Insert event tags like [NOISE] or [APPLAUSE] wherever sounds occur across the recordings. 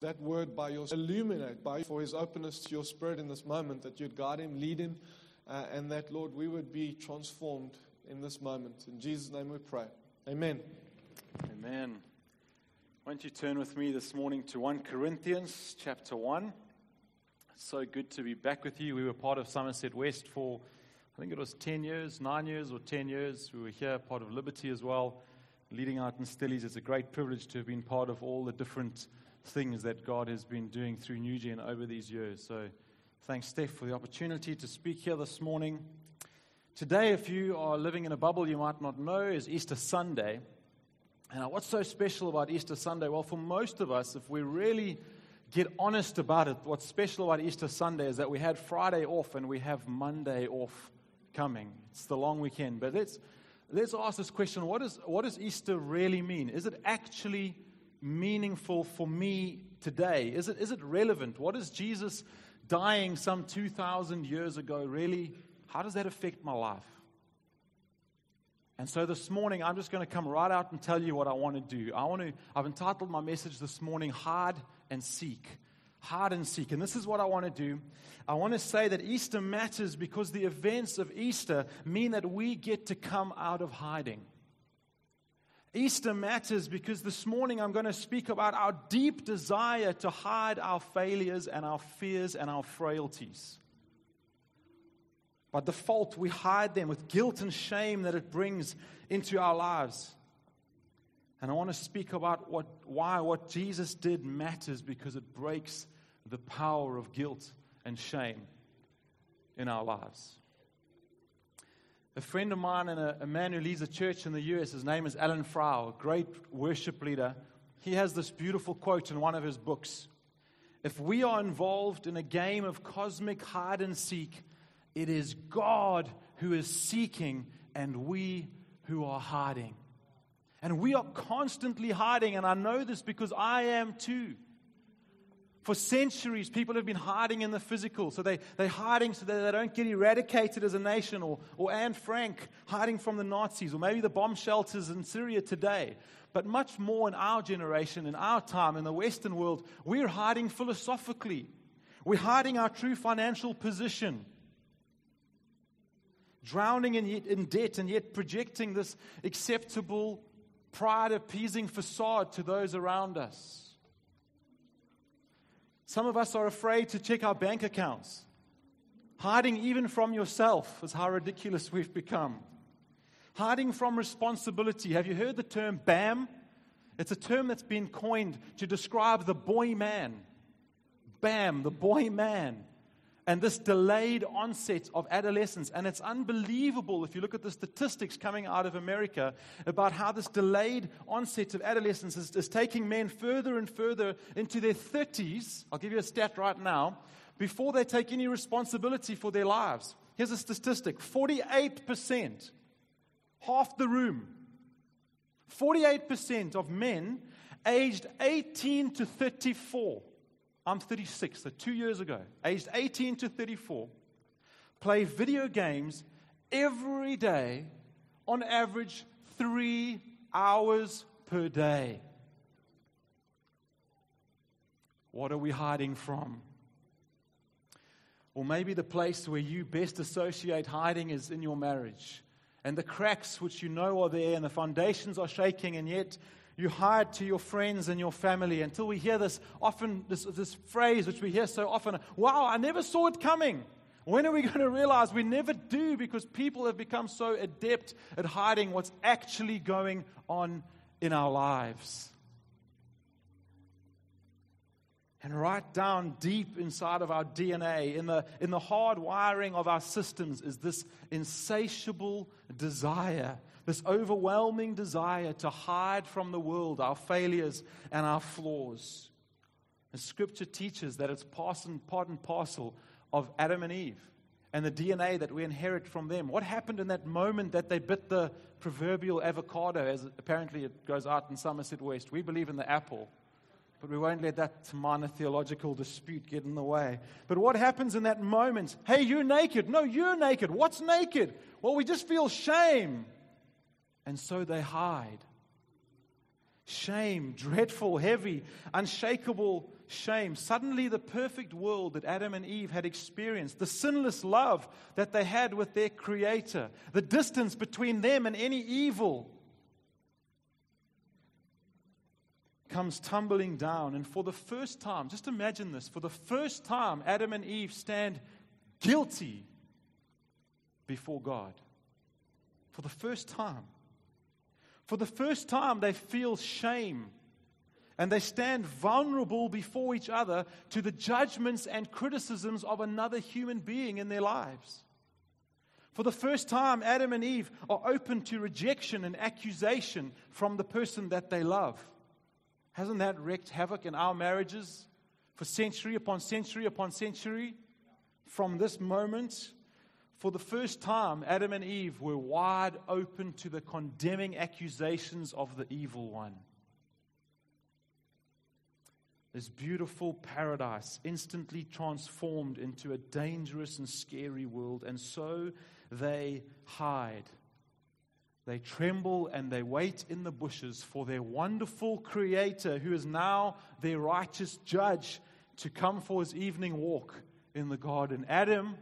that word by your illuminate, by for his openness to your spirit in this moment, that you'd guide him, lead him, uh, and that, Lord, we would be transformed in this moment. In Jesus' name we pray. Amen. Amen. Why don't you turn with me this morning to 1 Corinthians chapter 1. It's so good to be back with you. We were part of Somerset West for, I think it was 10 years, 9 years or 10 years. We were here, part of Liberty as well, leading out in Stellies. It's a great privilege to have been part of all the different things that God has been doing through New over these years. So thanks, Steph, for the opportunity to speak here this morning. Today, if you are living in a bubble you might not know, is Easter Sunday. And uh, what's so special about Easter Sunday? Well, for most of us, if we really get honest about it, what's special about Easter Sunday is that we had Friday off and we have Monday off coming. It's the long weekend. But let's, let's ask this question what, is, what does Easter really mean? Is it actually meaningful for me today? Is it, is it relevant? What is Jesus dying some 2,000 years ago really? How does that affect my life? And so this morning, I'm just going to come right out and tell you what I want to do. I want to, I've entitled my message this morning, Hide and Seek. Hide and seek. And this is what I want to do. I want to say that Easter matters because the events of Easter mean that we get to come out of hiding. Easter matters because this morning I'm going to speak about our deep desire to hide our failures and our fears and our frailties. By default, we hide them with guilt and shame that it brings into our lives. And I want to speak about what, why what Jesus did matters because it breaks the power of guilt and shame in our lives a friend of mine and a, a, man who leads a church in the US, his name is Alan Frow, a great worship leader. He has this beautiful quote in one of his books If we are involved in a game of cosmic hide and seek, it is God who is seeking and we who are hiding. And we are constantly hiding, and I know this because I am too. For centuries, people have been hiding in the physical. So they, they're hiding so that they don't get eradicated as a nation, or, or Anne Frank hiding from the Nazis, or maybe the bomb shelters in Syria today. But much more in our generation, in our time, in the Western world, we're hiding philosophically. We're hiding our true financial position. Drowning in, in debt and yet projecting this acceptable, pride appeasing facade to those around us. Some of us are afraid to check our bank accounts. Hiding even from yourself is how ridiculous we've become. Hiding from responsibility. Have you heard the term BAM? It's a term that's been coined to describe the boy man. BAM, the boy man and this delayed onset of adolescence. And it's unbelievable if you look at the statistics coming out of America about how this delayed onset of adolescence is, is taking men further and further into their 30s. I'll give you a stat right now before they take any responsibility for their lives. Here's a statistic 48%, half the room, 48% of men aged 18 to 34 I'm 36, so two years ago, aged 18 to 34, play video games every day, on average, three hours per day. What are we hiding from? Or maybe the place where you best associate hiding is in your marriage. And the cracks which you know are there, and the foundations are shaking, and yet you hide to your friends and your family until we hear this often, this, this phrase which we hear so often wow, I never saw it coming. When are we [LAUGHS] going to realize we never do because people have become so adept at hiding what's actually going on in our lives? And right down deep inside of our DNA, in the, in the hard wiring of our systems, is this insatiable desire this overwhelming desire to hide from the world our failures and our flaws. And scripture teaches that it's part and, part and parcel of Adam and Eve and the DNA that we inherit from them. What happened in that moment that they bit the proverbial avocado, as apparently it goes out in Somerset West? We believe in the apple, but we won't let that minor theological dispute get in the way. But what happens in that moment? Hey, you're naked. No, you're naked. What's naked? Well, we just feel shame and so they hide. Shame, dreadful, heavy, unshakable shame. Suddenly, the perfect world that Adam and Eve had experienced, the sinless love that they had with their Creator, the distance between them and any evil, comes tumbling down. And for the first time, just imagine this for the first time, Adam and Eve stand guilty before God. For the first time. For the first time, they feel shame and they stand vulnerable before each other to the judgments and criticisms of another human being in their lives. For the first time, Adam and Eve are open to rejection and accusation from the person that they love. Hasn't that wreaked havoc in our marriages for century upon century upon century? From this moment, for the first time, Adam and Eve were wide open to the condemning accusations of the evil one. This beautiful paradise instantly transformed into a dangerous and scary world, and so they hide. They tremble and they wait in the bushes for their wonderful Creator, who is now their righteous judge, to come for his evening walk in the garden. Adam,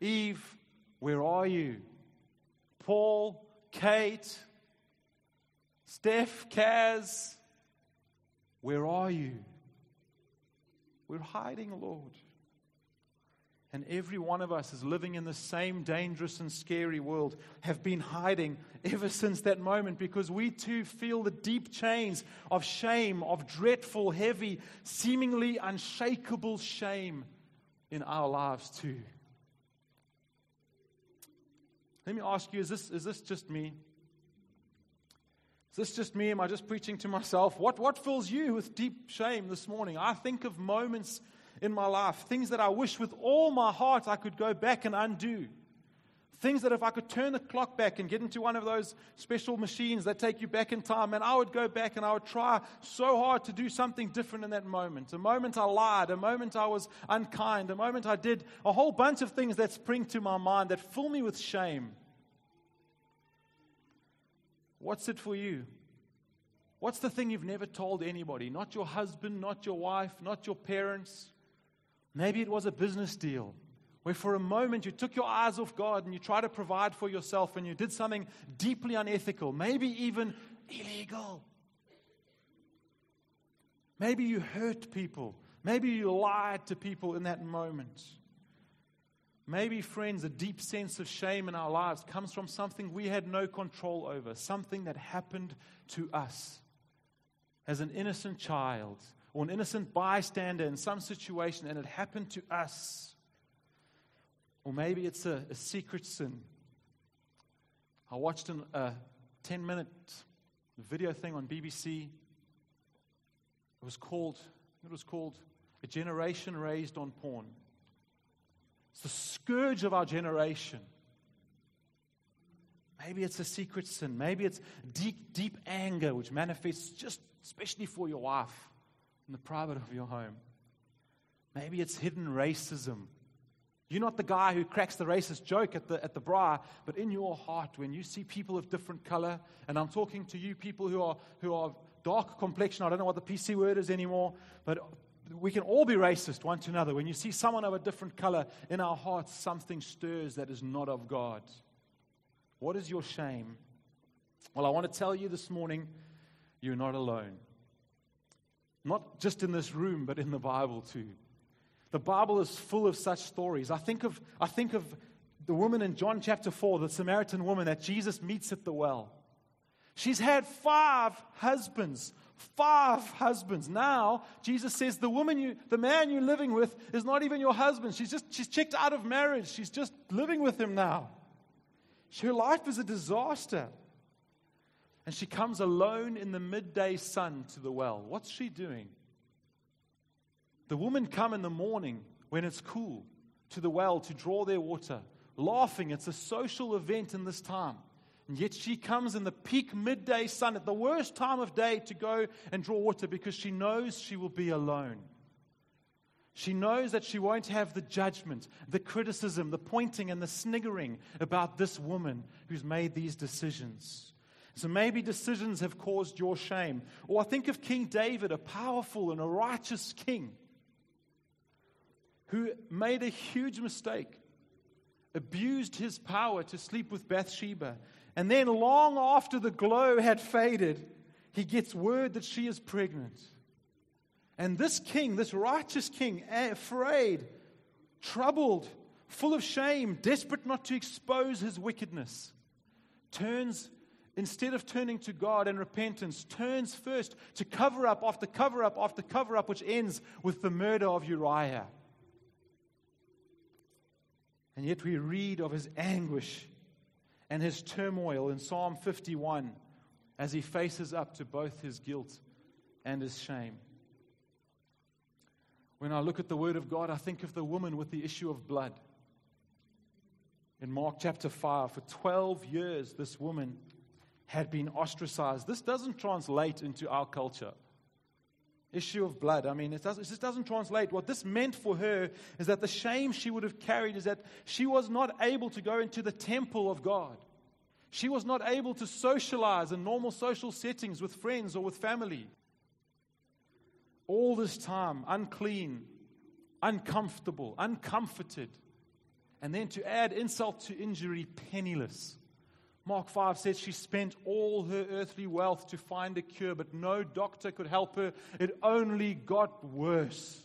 Eve, where are you? Paul, Kate, Steph, Kaz, where are you? We're hiding, Lord. And every one of us is living in the same dangerous and scary world, have been hiding ever since that moment because we too feel the deep chains of shame, of dreadful, heavy, seemingly unshakable shame in our lives too. Let me ask you is this, is this just me? Is this just me? Am I just preaching to myself? What, what fills you with deep shame this morning? I think of moments in my life, things that I wish with all my heart I could go back and undo. Things that if I could turn the clock back and get into one of those special machines that take you back in time, and I would go back and I would try so hard to do something different in that moment. A moment I lied, a moment I was unkind, a moment I did a whole bunch of things that spring to my mind that fill me with shame. What's it for you? What's the thing you've never told anybody? Not your husband, not your wife, not your parents. Maybe it was a business deal where for a moment you took your eyes off God and you tried to provide for yourself and you did something deeply unethical, maybe even illegal. Maybe you hurt people. Maybe you lied to people in that moment. Maybe, friends, a deep sense of shame in our lives comes from something we had no control over, something that happened to us as an innocent child or an innocent bystander in some situation, and it happened to us. Or maybe it's a, a secret sin. I watched an, a 10 minute video thing on BBC. It was called, it was called A Generation Raised on Porn. It's the scourge of our generation. Maybe it's a secret sin. Maybe it's deep, deep anger, which manifests just especially for your wife in the private of your home. Maybe it's hidden racism. You're not the guy who cracks the racist joke at the, at the bar, but in your heart, when you see people of different color, and I'm talking to you people who are, who are dark complexion, I don't know what the PC word is anymore, but we can all be racist one to another. When you see someone of a different color, in our hearts, something stirs that is not of God. What is your shame? Well, I want to tell you this morning you're not alone. Not just in this room, but in the Bible too. The Bible is full of such stories. I think of, I think of the woman in John chapter 4, the Samaritan woman that Jesus meets at the well. She's had five husbands. Five husbands. Now, Jesus says the woman you, the man you're living with is not even your husband. She's just, she's checked out of marriage. She's just living with him now. Her life is a disaster. And she comes alone in the midday sun to the well. What's she doing? The women come in the morning when it's cool to the well to draw their water, laughing. It's a social event in this time. And yet she comes in the peak midday sun at the worst time of day to go and draw water because she knows she will be alone. She knows that she won't have the judgment, the criticism, the pointing, and the sniggering about this woman who's made these decisions. So maybe decisions have caused your shame. Or I think of King David, a powerful and a righteous king who made a huge mistake, abused his power to sleep with Bathsheba. And then, long after the glow had faded, he gets word that she is pregnant. And this king, this righteous king, afraid, troubled, full of shame, desperate not to expose his wickedness, turns, instead of turning to God and repentance, turns first to cover up after cover up after cover up, which ends with the murder of Uriah. And yet we read of his anguish and his turmoil in Psalm 51 as he faces up to both his guilt and his shame. When I look at the Word of God, I think of the woman with the issue of blood. In Mark chapter 5, for 12 years, this woman had been ostracized. This doesn't translate into our culture. Issue of blood. I mean, it, does, it just doesn't translate. What this meant for her is that the shame she would have carried is that she was not able to go into the temple of God. She was not able to socialize in normal social settings with friends or with family all this time unclean, uncomfortable, uncomforted, and then to add insult to injury, penniless. Mark 5 says she spent all her earthly wealth to find a cure, but no doctor could help her. It only got worse.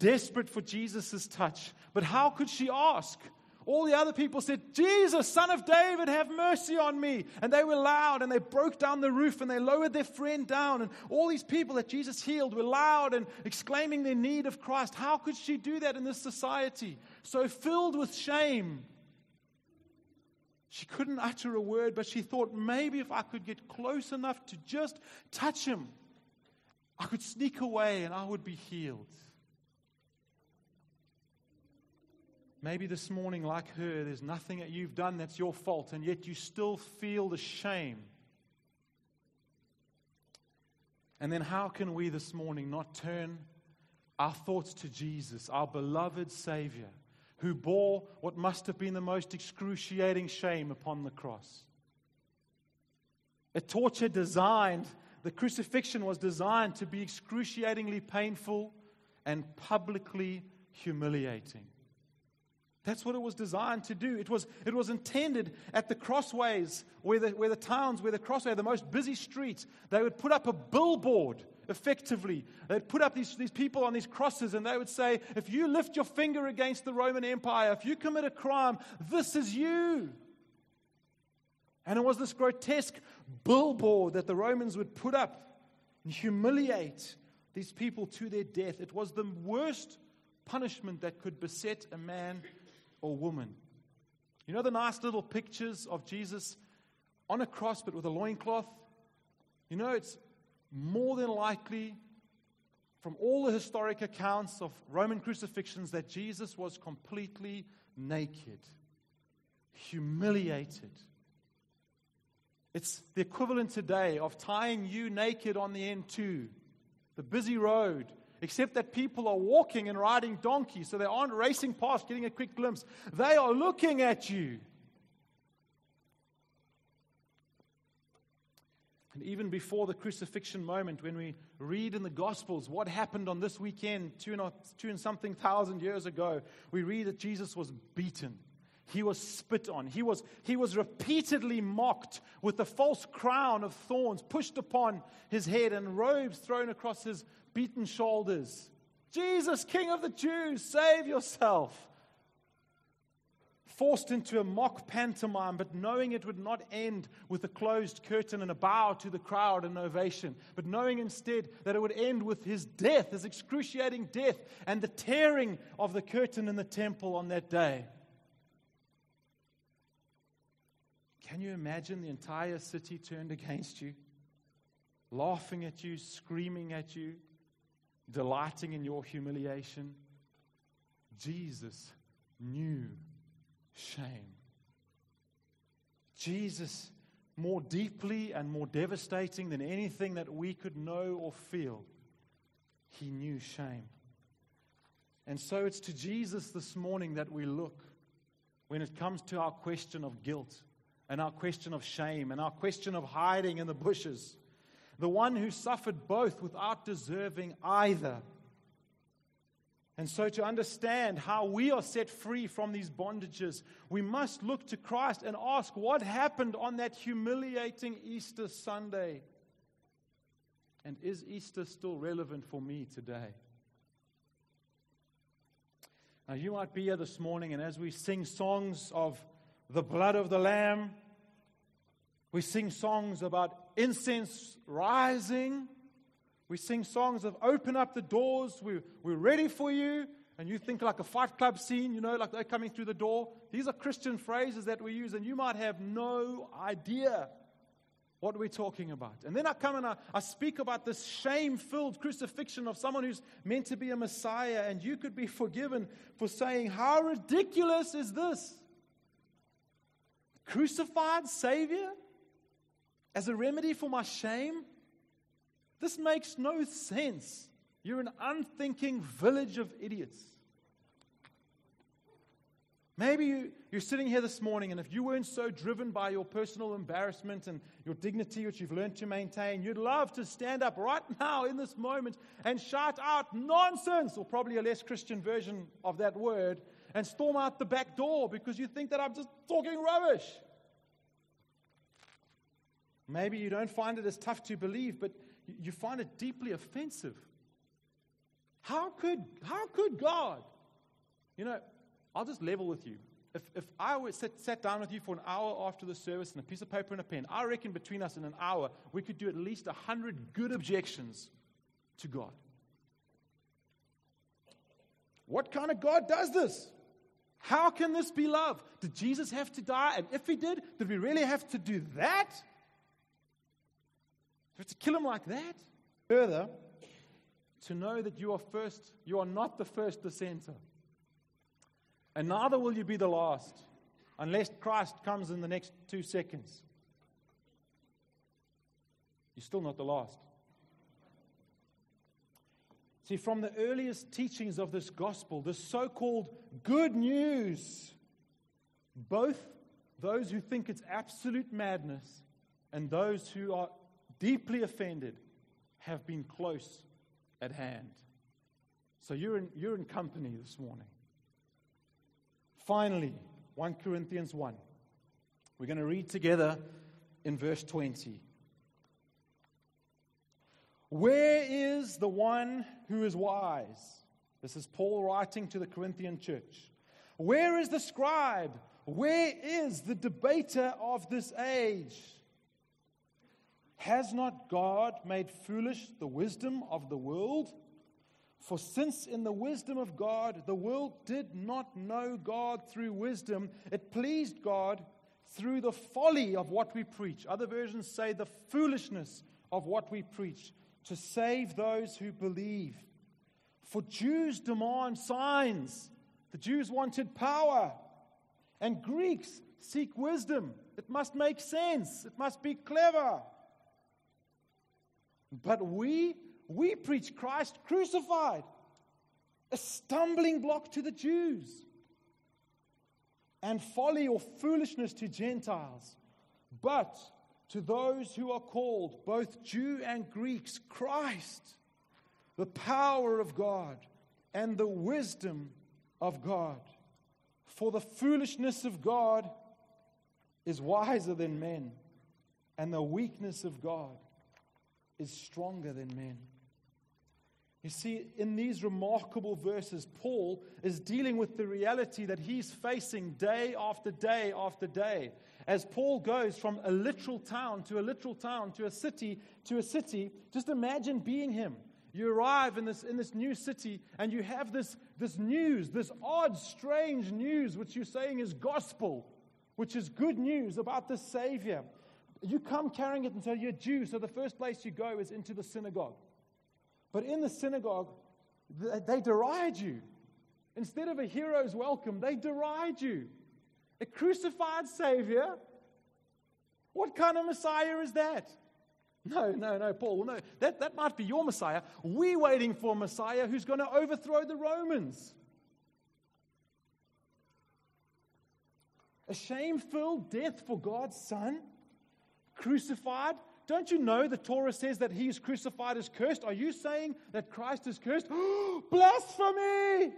Desperate for Jesus' touch. But how could she ask? All the other people said, Jesus, son of David, have mercy on me. And they were loud and they broke down the roof and they lowered their friend down. And all these people that Jesus healed were loud and exclaiming their need of Christ. How could she do that in this society? So filled with shame. She couldn't utter a word, but she thought maybe if I could get close enough to just touch him, I could sneak away and I would be healed. Maybe this morning, like her, there's nothing that you've done that's your fault, and yet you still feel the shame. And then, how can we this morning not turn our thoughts to Jesus, our beloved Savior, who bore what must have been the most excruciating shame upon the cross? A torture designed, the crucifixion was designed to be excruciatingly painful and publicly humiliating. That's what it was designed to do. It was, it was intended at the crossways, where the, where the towns, where the crossway, the most busy streets, they would put up a billboard effectively. They'd put up these, these people on these crosses and they would say, if you lift your finger against the Roman Empire, if you commit a crime, this is you. And it was this grotesque billboard that the Romans would put up and humiliate these people to their death. It was the worst punishment that could beset a man or woman. You know the nice little pictures of Jesus on a cross but with a loincloth? You know, it's more than likely from all the historic accounts of Roman crucifixions that Jesus was completely naked, humiliated. It's the equivalent today of tying you naked on the N2, the busy road, except that people are walking and riding donkeys, so they aren't racing past, getting a quick glimpse. They are looking at you. And even before the crucifixion moment, when we read in the Gospels what happened on this weekend, two and, two and something thousand years ago, we read that Jesus was beaten. He was spit on. He was, he was repeatedly mocked with the false crown of thorns pushed upon his head and robes thrown across his beaten shoulders. Jesus, King of the Jews, save yourself. Forced into a mock pantomime, but knowing it would not end with a closed curtain and a bow to the crowd and ovation, but knowing instead that it would end with his death, his excruciating death, and the tearing of the curtain in the temple on that day. Can you imagine the entire city turned against you, laughing at you, screaming at you, delighting in your humiliation. Jesus knew shame. Jesus, more deeply and more devastating than anything that we could know or feel, he knew shame. And so it's to Jesus this morning that we look when it comes to our question of guilt, and our question of shame and our question of hiding in the bushes. The one who suffered both without deserving either. And so, to understand how we are set free from these bondages, we must look to Christ and ask what happened on that humiliating Easter Sunday. And is Easter still relevant for me today? Now, you might be here this morning, and as we sing songs of the blood of the Lamb, we sing songs about incense rising. We sing songs of open up the doors. We, we're ready for you. And you think like a fight club scene, you know, like they're coming through the door. These are Christian phrases that we use, and you might have no idea what we're talking about. And then I come and I, I speak about this shame filled crucifixion of someone who's meant to be a Messiah, and you could be forgiven for saying, How ridiculous is this? Crucified Savior as a remedy for my shame? This makes no sense. You're an unthinking village of idiots. Maybe you, are sitting here this morning, and if you weren't so driven by your personal embarrassment and your dignity, which you've learned to maintain, you'd love to stand up right now in this moment and shout out nonsense, or probably a less Christian version of that word, and storm out the back door because you think that I'm just talking rubbish. Maybe you don't find it as tough to believe, but you find it deeply offensive. How could, how could God? You know, I'll just level with you. If, if I were sat, sat down with you for an hour after the service and a piece of paper and a pen, I reckon between us in an hour, we could do at least a hundred good objections to God. What kind of God does this? How can this be love? Did Jesus have to die? And if he did, did we really have to do that? Have to kill him like that? Further, to know that you are first, you are not the first dissenter. And neither will you be the last unless Christ comes in the next two seconds. You're still not the last. See, from the earliest teachings of this gospel, this so called good news, both those who think it's absolute madness and those who are deeply offended have been close at hand. So you're in, you're in company this morning. Finally, 1 Corinthians 1. We're going to read together in verse 20. Where is the one who is wise? This is Paul writing to the Corinthian church. Where is the scribe? Where is the debater of this age? Has not God made foolish the wisdom of the world? For since in the wisdom of God the world did not know God through wisdom, it pleased God through the folly of what we preach. Other versions say the foolishness of what we preach to save those who believe. For Jews demand signs, the Jews wanted power, and Greeks seek wisdom. It must make sense, it must be clever. But we, we preach Christ crucified, a stumbling block to the Jews, and folly or foolishness to Gentiles. But to those who are called, both Jew and Greeks, Christ, the power of God and the wisdom of God. For the foolishness of God is wiser than men, and the weakness of God is stronger than men. You see, in these remarkable verses, Paul is dealing with the reality that he's facing day after day after day. As Paul goes from a literal town to a literal town to a city to a city, just imagine being him. You arrive in this, in this new city and you have this, this news, this odd, strange news, which you're saying is gospel, which is good news about the Savior. You come carrying it and say you're Jew, so the first place you go is into the synagogue. But in the synagogue, they deride you. Instead of a hero's welcome, they deride you. A crucified Savior? What kind of Messiah is that? No, no, no, Paul. No, that, that might be your Messiah. We're waiting for a Messiah who's going to overthrow the Romans. A shame filled death for God's Son? Crucified? Don't you know the Torah says that he is crucified is cursed? Are you saying that Christ is cursed? [GASPS] Blasphemy!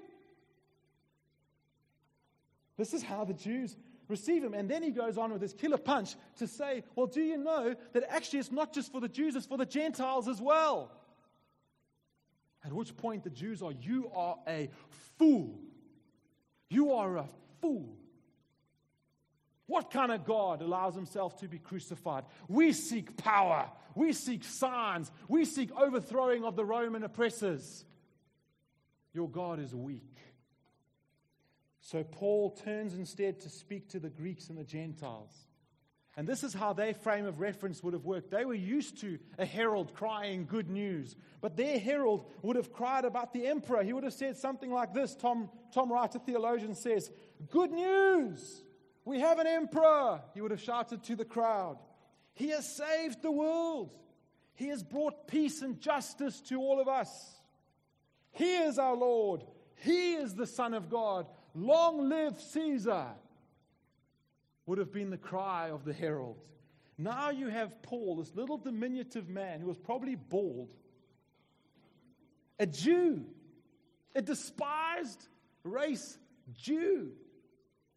This is how the Jews receive him. And then he goes on with his killer punch to say, Well, do you know that actually it's not just for the Jews, it's for the Gentiles as well? At which point the Jews are, You are a fool. You are a fool. What kind of God allows himself to be crucified? We seek power. We seek signs. We seek overthrowing of the Roman oppressors. Your God is weak. So Paul turns instead to speak to the Greeks and the Gentiles. And this is how their frame of reference would have worked. They were used to a herald crying good news, but their herald would have cried about the emperor. He would have said something like this Tom, Tom Wright, a theologian, says, Good news! We have an emperor! He would have shouted to the crowd. He has saved the world. He has brought peace and justice to all of us. He is our Lord. He is the Son of God. Long live Caesar, would have been the cry of the herald. Now you have Paul, this little diminutive man who was probably bald, a Jew, a despised race Jew,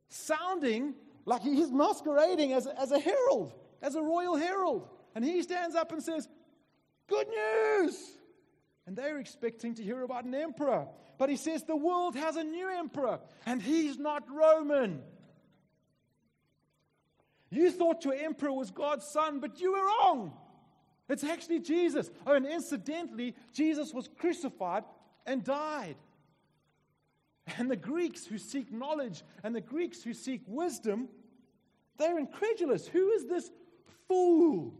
sounding like he's masquerading as, as a herald, as a royal herald. And he stands up and says, Good news! And they're expecting to hear about an emperor. But he says the world has a new emperor, and he's not Roman. You thought your emperor was God's son, but you were wrong. It's actually Jesus. Oh, and incidentally, Jesus was crucified and died. And the Greeks who seek knowledge and the Greeks who seek wisdom, they're incredulous. Who is this fool?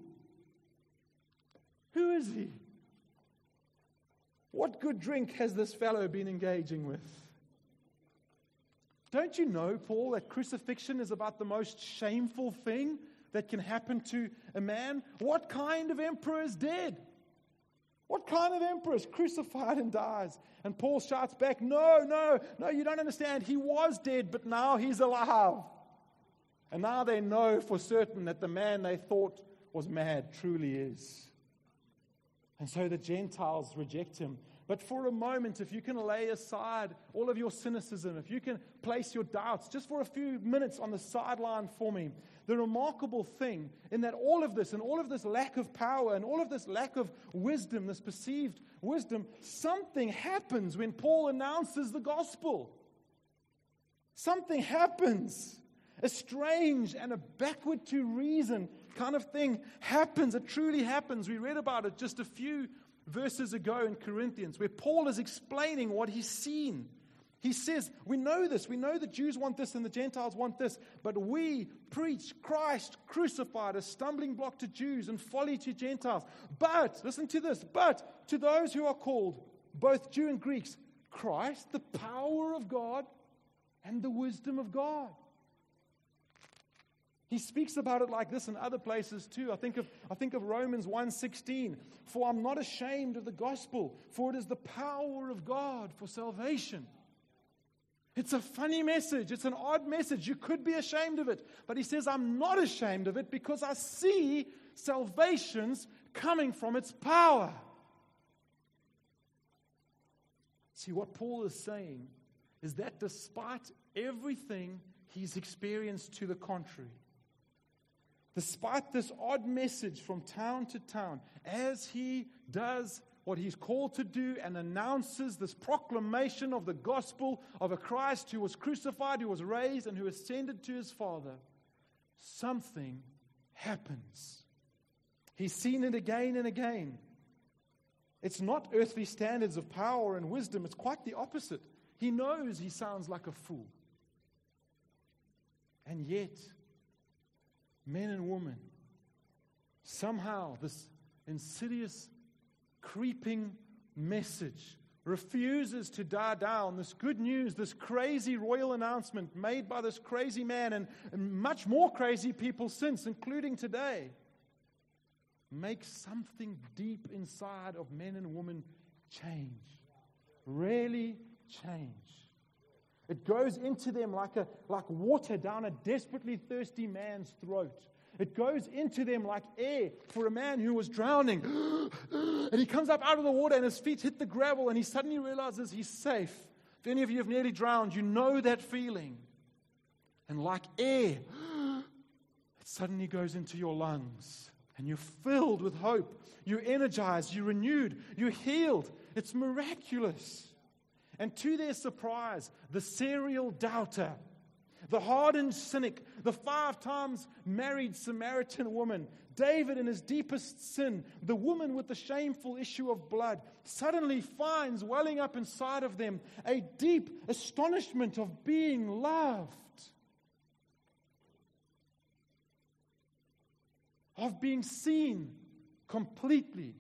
Who is he? What good drink has this fellow been engaging with? Don't you know, Paul, that crucifixion is about the most shameful thing that can happen to a man? What kind of emperor is dead? What kind of emperor is crucified and dies? And Paul shouts back, No, no, no, you don't understand. He was dead, but now he's alive. And now they know for certain that the man they thought was mad truly is. And so the Gentiles reject him. But for a moment, if you can lay aside all of your cynicism, if you can place your doubts just for a few minutes on the sideline for me, the remarkable thing in that all of this and all of this lack of power and all of this lack of wisdom, this perceived wisdom, something happens when Paul announces the gospel. Something happens. A strange and a backward to reason kind of thing happens. It truly happens. We read about it just a few verses ago in Corinthians where Paul is explaining what he's seen. He says, We know this. We know the Jews want this and the Gentiles want this. But we preach Christ crucified, a stumbling block to Jews and folly to Gentiles. But, listen to this, but to those who are called, both Jew and Greeks, Christ, the power of God and the wisdom of God. He speaks about it like this in other places too. I think of, I think of Romans 1:16, "For I'm not ashamed of the gospel, for it is the power of God for salvation." It's a funny message. It's an odd message. You could be ashamed of it. But he says, I'm not ashamed of it because I see salvations coming from its power. See, what Paul is saying is that despite everything he's experienced to the contrary, despite this odd message from town to town, as he does what he's called to do and announces this proclamation of the gospel of a Christ who was crucified, who was raised, and who ascended to his Father, something happens. He's seen it again and again. It's not earthly standards of power and wisdom, it's quite the opposite. He knows he sounds like a fool. And yet, men and women, somehow this insidious, creeping message refuses to die down. This good news, this crazy royal announcement made by this crazy man and, and much more crazy people since, including today, makes something deep inside of men and women change. Really change. It goes into them like, a, like water down a desperately thirsty man's throat. It goes into them like air for a man who was drowning. [GASPS] and he comes up out of the water and his feet hit the gravel and he suddenly realizes he's safe. If any of you have nearly drowned, you know that feeling. And like air, [GASPS] it suddenly goes into your lungs and you're filled with hope. You're energized, you're renewed, you're healed. It's miraculous. And to their surprise, the serial doubter, the hardened cynic, the five times married Samaritan woman, David in his deepest sin, the woman with the shameful issue of blood, suddenly finds welling up inside of them a deep astonishment of being loved, of being seen completely,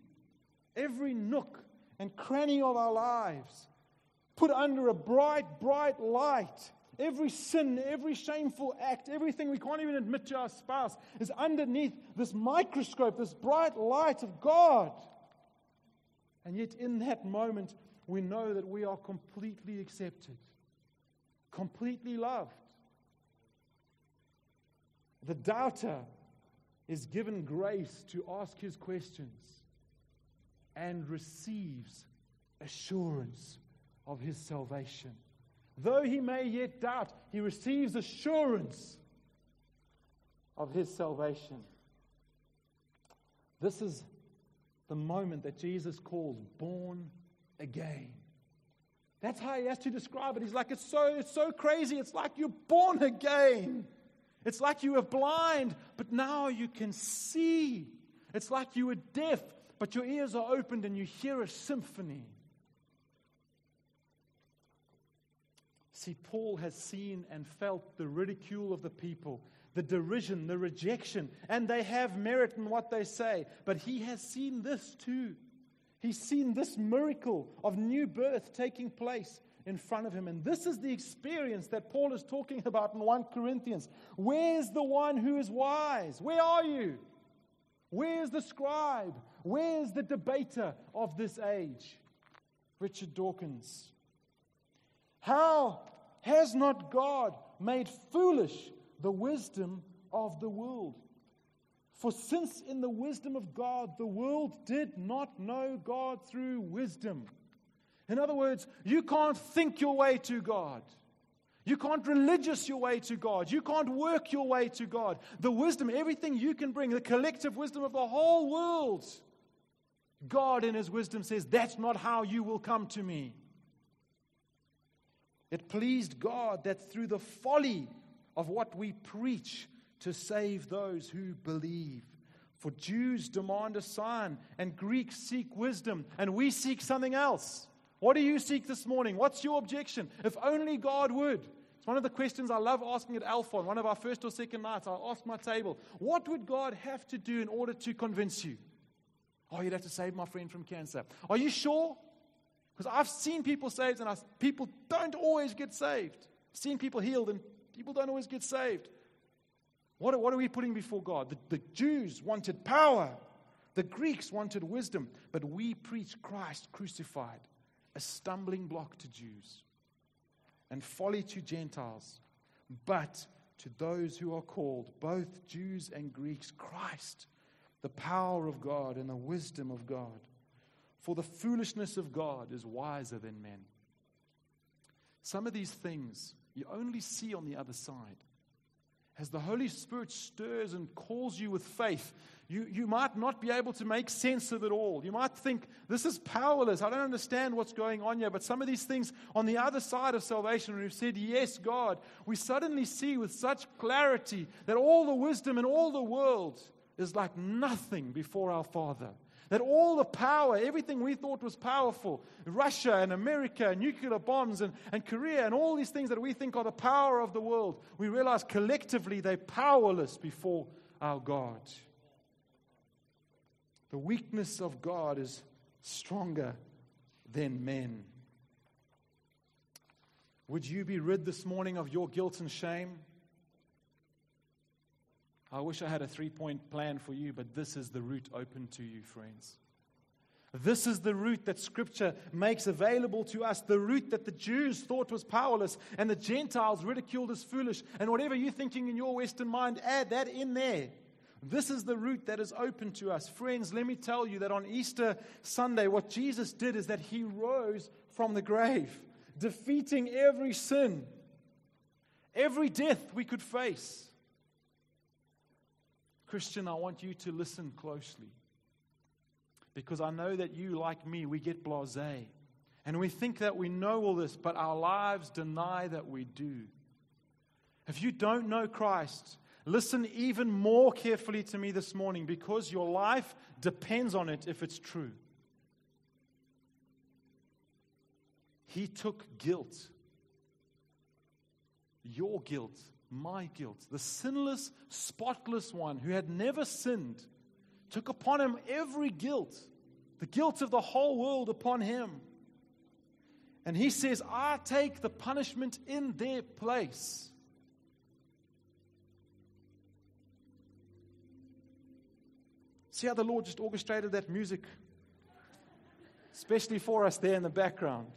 every nook and cranny of our lives put under a bright, bright light. Every sin, every shameful act, everything we can't even admit to our spouse is underneath this microscope, this bright light of God. And yet, in that moment, we know that we are completely accepted, completely loved. The doubter is given grace to ask his questions and receives assurance of his salvation. Though he may yet doubt, he receives assurance of his salvation. This is the moment that Jesus calls born again. That's how he has to describe it. He's like, it's so, it's so crazy. It's like you're born again. It's like you were blind, but now you can see. It's like you were deaf, but your ears are opened and you hear a symphony. See, Paul has seen and felt the ridicule of the people, the derision, the rejection, and they have merit in what they say. But he has seen this too. He's seen this miracle of new birth taking place in front of him. And this is the experience that Paul is talking about in 1 Corinthians. Where's the one who is wise? Where are you? Where's the scribe? Where's the debater of this age? Richard Dawkins. How has not God made foolish the wisdom of the world? For since in the wisdom of God, the world did not know God through wisdom. In other words, you can't think your way to God. You can't religious your way to God. You can't work your way to God. The wisdom, everything you can bring, the collective wisdom of the whole world. God, in His wisdom, says, That's not how you will come to me. It pleased God that through the folly of what we preach to save those who believe. For Jews demand a sign, and Greeks seek wisdom, and we seek something else. What do you seek this morning? What's your objection? If only God would. It's one of the questions I love asking at Alpha on one of our first or second nights. I ask my table, what would God have to do in order to convince you? Oh, you'd have to save my friend from cancer. Are you sure? Because I've seen people saved and I, people don't always get saved. I've seen people healed and people don't always get saved. What, what are we putting before God? The, the Jews wanted power, the Greeks wanted wisdom, but we preach Christ crucified, a stumbling block to Jews and folly to Gentiles. But to those who are called, both Jews and Greeks, Christ, the power of God and the wisdom of God. For the foolishness of God is wiser than men. Some of these things you only see on the other side. As the Holy Spirit stirs and calls you with faith, you, you might not be able to make sense of it all. You might think, this is powerless. I don't understand what's going on here. But some of these things on the other side of salvation, when we've said, Yes, God, we suddenly see with such clarity that all the wisdom in all the world is like nothing before our Father. That all the power, everything we thought was powerful, Russia and America, and nuclear bombs and, and Korea, and all these things that we think are the power of the world, we realize collectively they're powerless before our God. The weakness of God is stronger than men. Would you be rid this morning of your guilt and shame? I wish I had a three point plan for you, but this is the route open to you, friends. This is the route that Scripture makes available to us, the route that the Jews thought was powerless and the Gentiles ridiculed as foolish. And whatever you're thinking in your Western mind, add that in there. This is the route that is open to us. Friends, let me tell you that on Easter Sunday, what Jesus did is that he rose from the grave, defeating every sin, every death we could face. Christian, I want you to listen closely because I know that you, like me, we get blase. And we think that we know all this, but our lives deny that we do. If you don't know Christ, listen even more carefully to me this morning because your life depends on it if it's true. He took guilt, your guilt, my guilt, the sinless, spotless one who had never sinned took upon him every guilt, the guilt of the whole world upon him. And he says, I take the punishment in their place. See how the Lord just orchestrated that music, especially for us there in the background.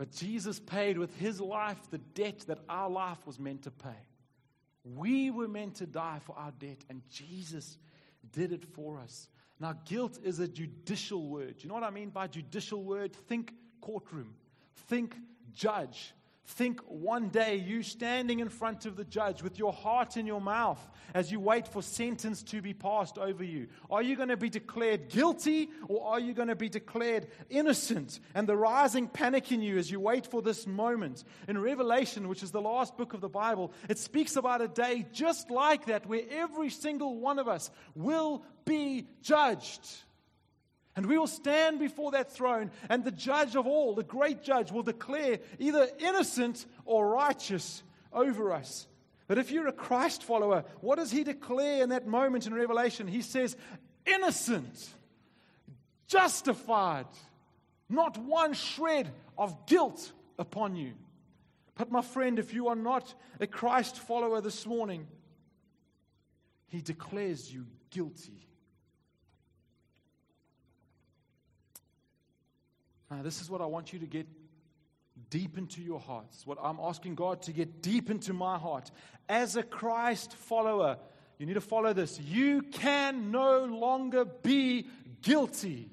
But Jesus paid with his life the debt that our life was meant to pay. We were meant to die for our debt, and Jesus did it for us. Now, guilt is a judicial word. You know what I mean by judicial word? Think courtroom, think judge. Think one day you standing in front of the judge with your heart in your mouth as you wait for sentence to be passed over you. Are you going to be declared guilty or are you going to be declared innocent? And the rising panic in you as you wait for this moment. In Revelation, which is the last book of the Bible, it speaks about a day just like that where every single one of us will be judged. And we will stand before that throne, and the judge of all, the great judge, will declare either innocent or righteous over us. But if you're a Christ follower, what does he declare in that moment in Revelation? He says, innocent, justified, not one shred of guilt upon you. But my friend, if you are not a Christ follower this morning, he declares you guilty. Now, this is what I want you to get deep into your hearts. What I'm asking God to get deep into my heart. As a Christ follower, you need to follow this. You can no longer be guilty.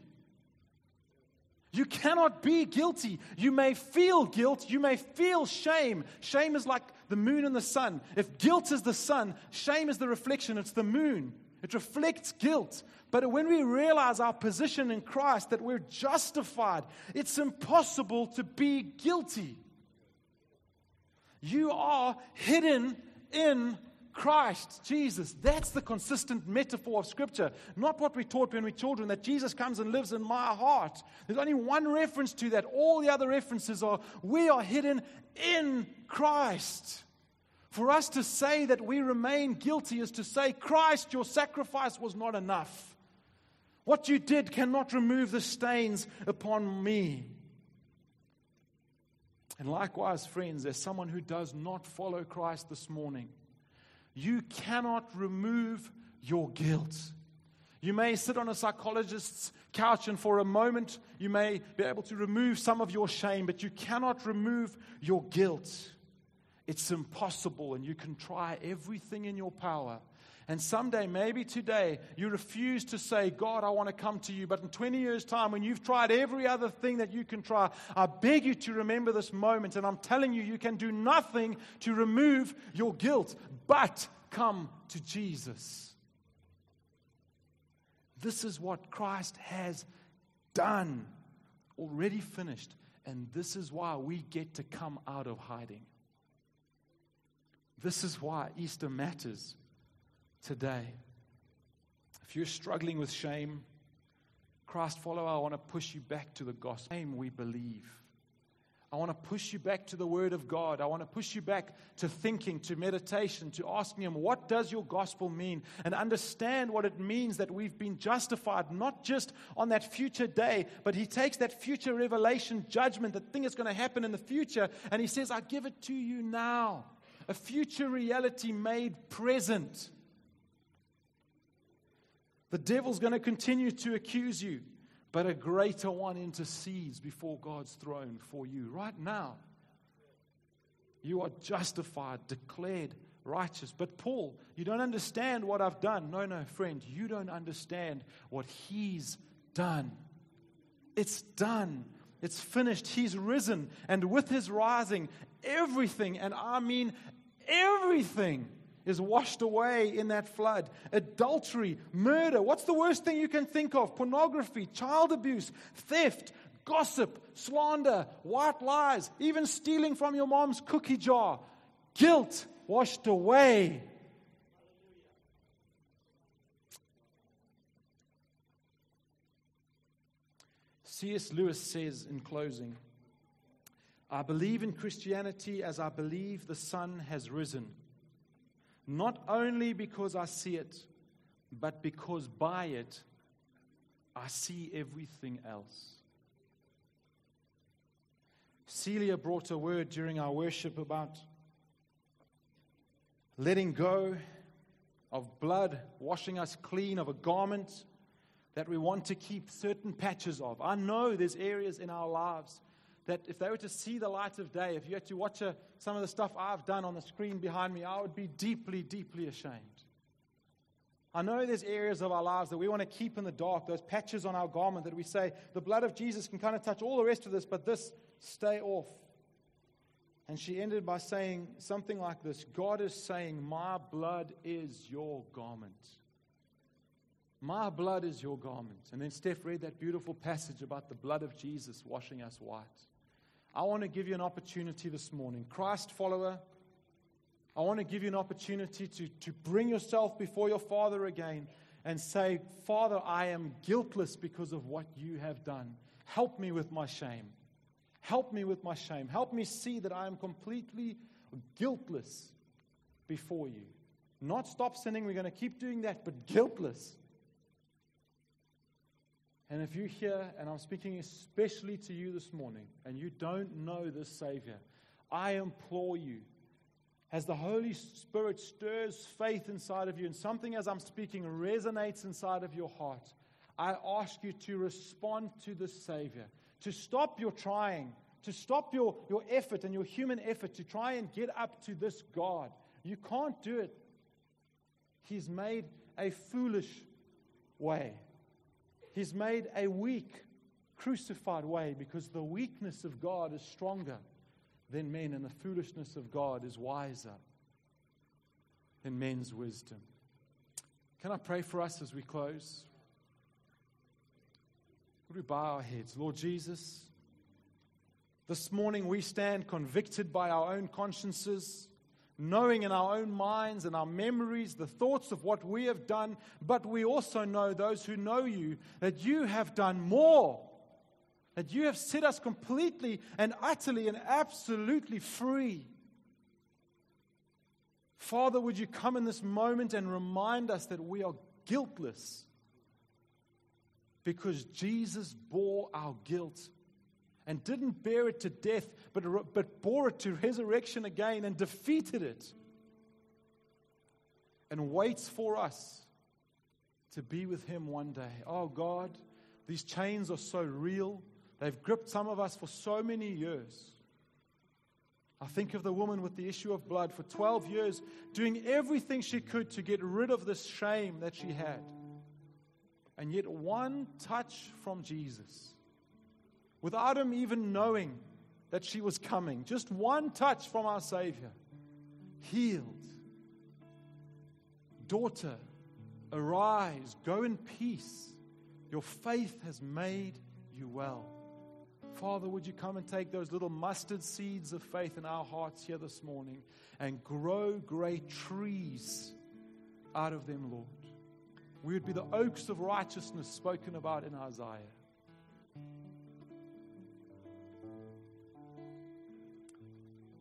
You cannot be guilty. You may feel guilt. You may feel shame. Shame is like the moon and the sun. If guilt is the sun, shame is the reflection. It's the moon. It reflects guilt. But when we realize our position in Christ, that we're justified, it's impossible to be guilty. You are hidden in Christ Jesus. That's the consistent metaphor of Scripture. Not what we taught when we were children, that Jesus comes and lives in my heart. There's only one reference to that. All the other references are we are hidden in Christ. For us to say that we remain guilty is to say, Christ, your sacrifice was not enough. What you did cannot remove the stains upon me. And likewise, friends, as someone who does not follow Christ this morning, you cannot remove your guilt. You may sit on a psychologist's couch, and for a moment, you may be able to remove some of your shame, but you cannot remove your guilt. It's impossible, and you can try everything in your power. And someday, maybe today, you refuse to say, God, I want to come to you. But in 20 years' time, when you've tried every other thing that you can try, I beg you to remember this moment. And I'm telling you, you can do nothing to remove your guilt, but come to Jesus. This is what Christ has done, already finished. And this is why we get to come out of hiding. This is why Easter matters today. If you're struggling with shame, Christ follower, I want to push you back to the gospel. We believe. I want to push you back to the Word of God. I want to push you back to thinking, to meditation, to asking Him, what does your gospel mean? And understand what it means that we've been justified, not just on that future day, but He takes that future revelation judgment, that thing that's going to happen in the future, and He says, I give it to you now a future reality made present. The devil's going to continue to accuse you, but a greater one intercedes before God's throne for you right now. You are justified, declared righteous. But Paul, you don't understand what I've done. No, no, friend, you don't understand what he's done. It's done. It's finished. He's risen. And with his rising, everything, and I mean everything, is washed away in that flood. Adultery, murder. What's the worst thing you can think of? Pornography, child abuse, theft, gossip, slander, white lies, even stealing from your mom's cookie jar. Guilt washed away. C.S. Lewis says in closing I believe in Christianity as I believe the sun has risen, not only because I see it, but because by it I see everything else. Celia brought a word during our worship about letting go of blood, washing us clean of a garment that we want to keep certain patches of. I know there's areas in our lives that if they were to see the light of day, if you had to watch a, some of the stuff I've done on the screen behind me, I would be deeply, deeply ashamed. I know there's areas of our lives that we want to keep in the dark, those patches on our garment that we say, the blood of Jesus can kind of touch all the rest of this, but this, stay off. And she ended by saying something like this God is saying, My blood is your garment. My blood is your garment. And then Steph read that beautiful passage about the blood of Jesus washing us white. I want to give you an opportunity this morning. Christ follower, I want to give you an opportunity to, to bring yourself before your Father again and say, Father, I am guiltless because of what you have done. Help me with my shame. Help me with my shame. Help me see that I am completely guiltless before you. Not stop sinning, we're going to keep doing that, but guiltless. And if you're here, and I'm speaking especially to you this morning, and you don't know this Savior, I implore you, as the Holy Spirit stirs faith inside of you, and something as I'm speaking resonates inside of your heart, I ask you to respond to the Savior, to stop your trying, to stop your, your effort and your human effort to try and get up to this God. You can't do it. He's made a foolish way. He's made a weak, crucified way because the weakness of God is stronger than men, and the foolishness of God is wiser than men's wisdom. Can I pray for us as we close? Would we bow our heads? Lord Jesus, this morning we stand convicted by our own consciences knowing in our own minds and our memories the thoughts of what we have done, but we also know, those who know you, that you have done more. That you have set us completely and utterly and absolutely free. Father, would you come in this moment and remind us that we are guiltless because Jesus bore our guilt and didn't bear it to death, but, but bore it to resurrection again and defeated it. And waits for us to be with Him one day. Oh God, these chains are so real. They've gripped some of us for so many years. I think of the woman with the issue of blood for 12 years, doing everything she could to get rid of this shame that she had. And yet, one touch from Jesus without him even knowing that she was coming. Just one touch from our Savior. Healed. Daughter, arise, go in peace. Your faith has made you well. Father, would you come and take those little mustard seeds of faith in our hearts here this morning and grow great trees out of them, Lord? We would be the oaks of righteousness spoken about in Isaiah.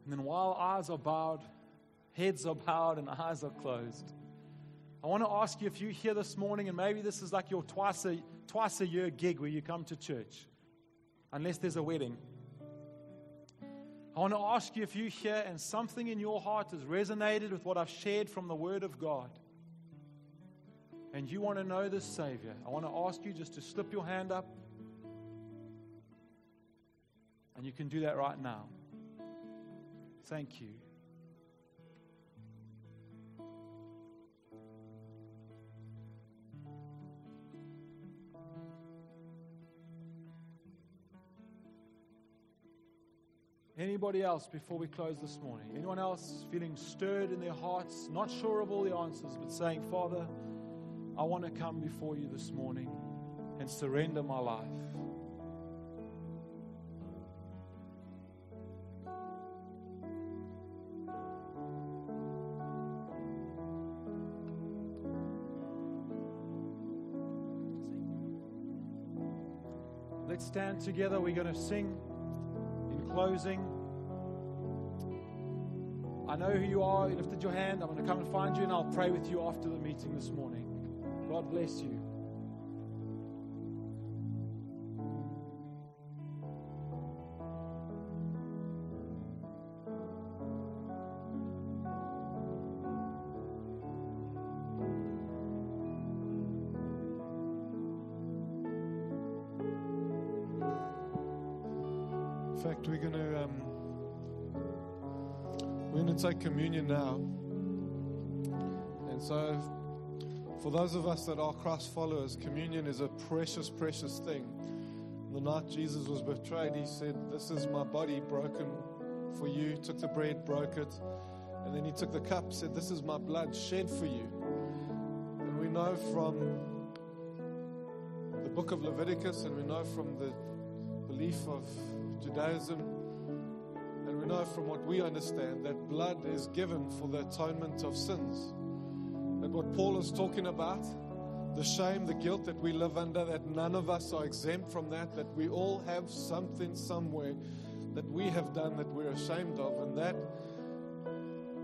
And then while eyes are bowed, heads are bowed, and eyes are closed, I want to ask you if you're here this morning, and maybe this is like your twice a, twice a year gig where you come to church, unless there's a wedding. I want to ask you if you're here and something in your heart has resonated with what I've shared from the Word of God. and you want to know the Savior, I want to ask you just to slip your hand up. And you can do that right now. Thank you. Anybody else before we close this morning? Anyone else feeling stirred in their hearts, not sure of all the answers, but saying, Father, I want to come before you this morning and surrender my life. Let's stand together. We're going to sing in closing. I know who you are. You lifted your hand. I'm going to come and find you, and I'll pray with you after the meeting this morning. God bless you. Those of us that are Christ followers, communion is a precious, precious thing. The night Jesus was betrayed, he said, "This is my body broken for you." Took the bread, broke it, and then he took the cup, said, "This is my blood shed for you." And we know from the book of Leviticus, and we know from the belief of Judaism, and we know from what we understand that blood is given for the atonement of sins. What Paul is talking about, the shame, the guilt that we live under, that none of us are exempt from that, that we all have something somewhere that we have done that we're ashamed of, and that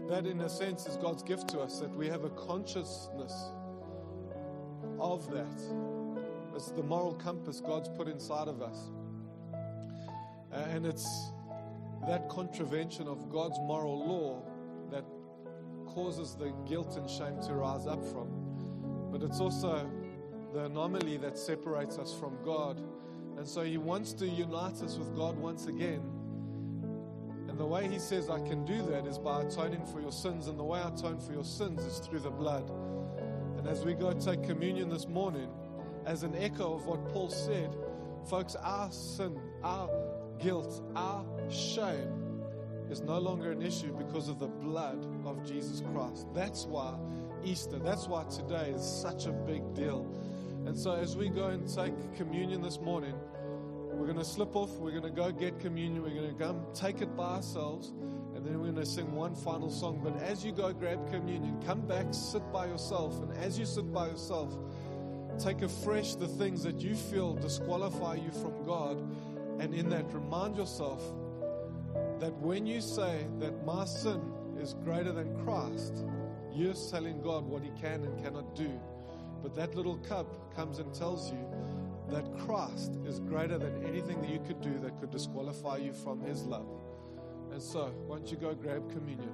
that in a sense is God's gift to us, that we have a consciousness of that. It's the moral compass God's put inside of us. And it's that contravention of God's moral law causes the guilt and shame to rise up from. But it's also the anomaly that separates us from God. And so He wants to unite us with God once again. And the way He says, I can do that is by atoning for your sins. And the way I atone for your sins is through the blood. And as we go take communion this morning, as an echo of what Paul said, folks, our sin, our guilt, our shame is no longer an issue because of the blood of Jesus Christ. That's why Easter, that's why today is such a big deal. And so as we go and take communion this morning, we're going to slip off, we're going to go get communion, we're going to come take it by ourselves, and then we're going to sing one final song. But as you go grab communion, come back, sit by yourself, and as you sit by yourself, take afresh the things that you feel disqualify you from God and in that, remind yourself that when you say that my sin is greater than Christ, you're telling God what He can and cannot do. But that little cup comes and tells you that Christ is greater than anything that you could do that could disqualify you from His love. And so, don't you go grab communion?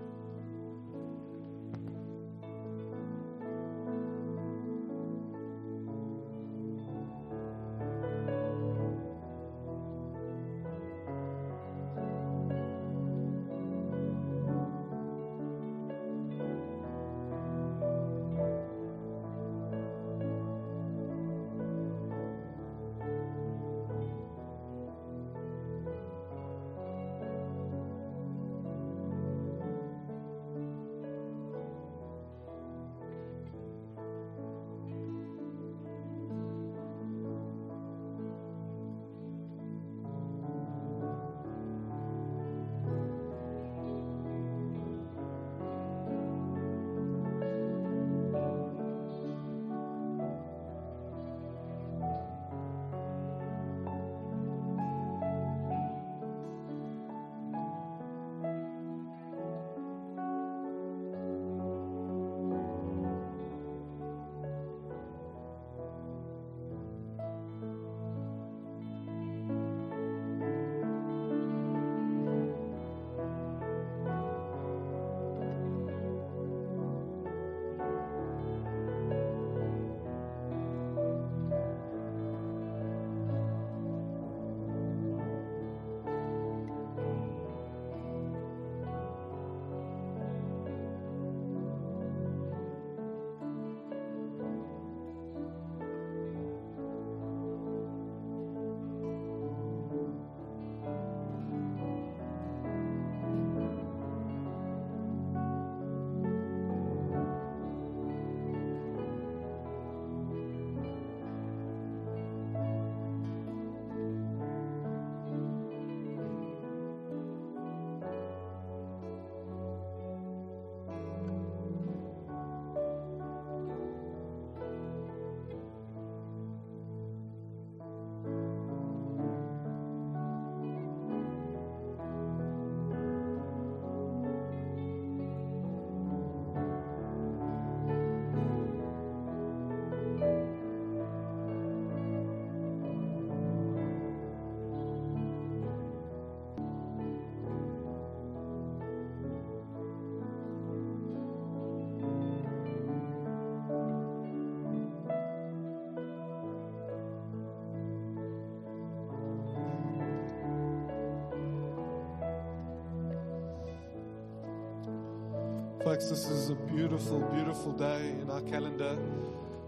This is a beautiful, beautiful day in our calendar.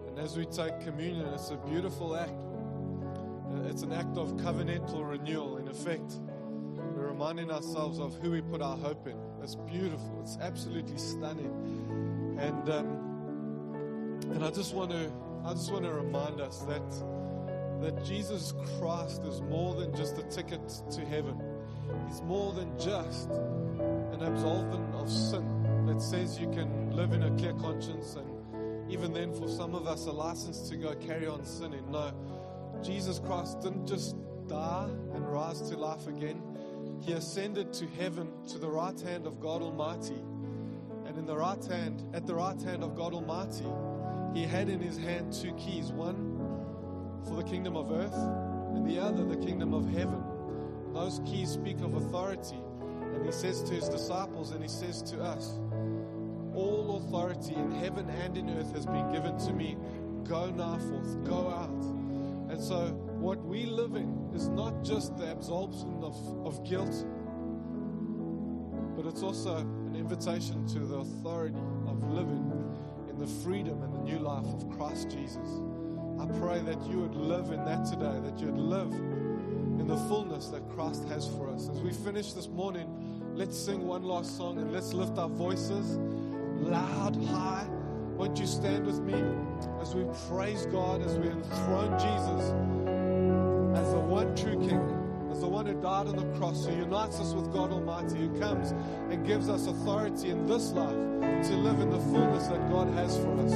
And as we take communion, it's a beautiful act. Uh, It's an act of covenantal renewal, in effect. We're reminding ourselves of who we put our hope in. It's beautiful. It's absolutely stunning. And um, and I just want to I just want to remind us that that Jesus Christ is more than just a ticket to heaven. He's more than just an absolvent of sin that says you can live in a clear conscience and even then for some of us a license to go carry on sinning. No. Jesus Christ didn't just die and rise to life again. He ascended to heaven to the right hand of God Almighty. And in the right hand, at the right hand of God Almighty, he had in his hand two keys one for the kingdom of earth, and the other the kingdom of heaven. Those keys speak of authority. And he says to his disciples, and he says to us, authority in heaven and in earth has been given to me. Go now forth, go out. And so, what we live in is not just the absolution of, of guilt, but it's also an invitation to the authority of living in the freedom and the new life of Christ Jesus. I pray that you would live in that today, that you would live in the fullness that Christ has for us. As we finish this morning, let's sing one last song and let's lift our voices loud, high. Won't you stand with me as we praise God, as we enthrone Jesus as the one true King, as the one who died on the cross, who unites us with God Almighty, who comes and gives us authority in this life to live in the fullness that God has for us.